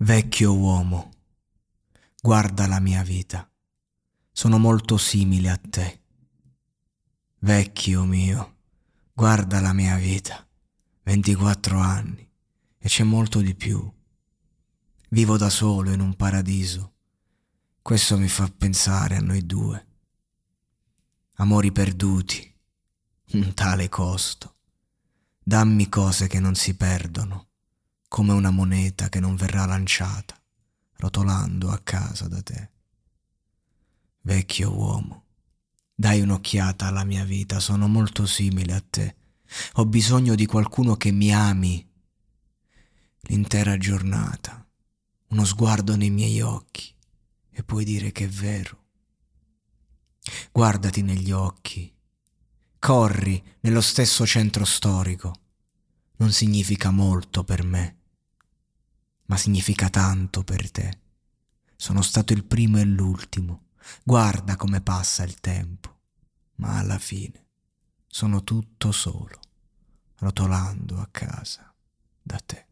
Vecchio uomo, guarda la mia vita. Sono molto simile a te. Vecchio mio, guarda la mia vita. 24 anni e c'è molto di più. Vivo da solo in un paradiso. Questo mi fa pensare a noi due. Amori perduti, un tale costo. Dammi cose che non si perdono, come una moneta che non verrà lanciata, rotolando a casa da te. Vecchio uomo, dai un'occhiata alla mia vita, sono molto simile a te. Ho bisogno di qualcuno che mi ami l'intera giornata, uno sguardo nei miei occhi e puoi dire che è vero. Guardati negli occhi, corri nello stesso centro storico. Non significa molto per me, ma significa tanto per te. Sono stato il primo e l'ultimo. Guarda come passa il tempo, ma alla fine sono tutto solo, rotolando a casa da te.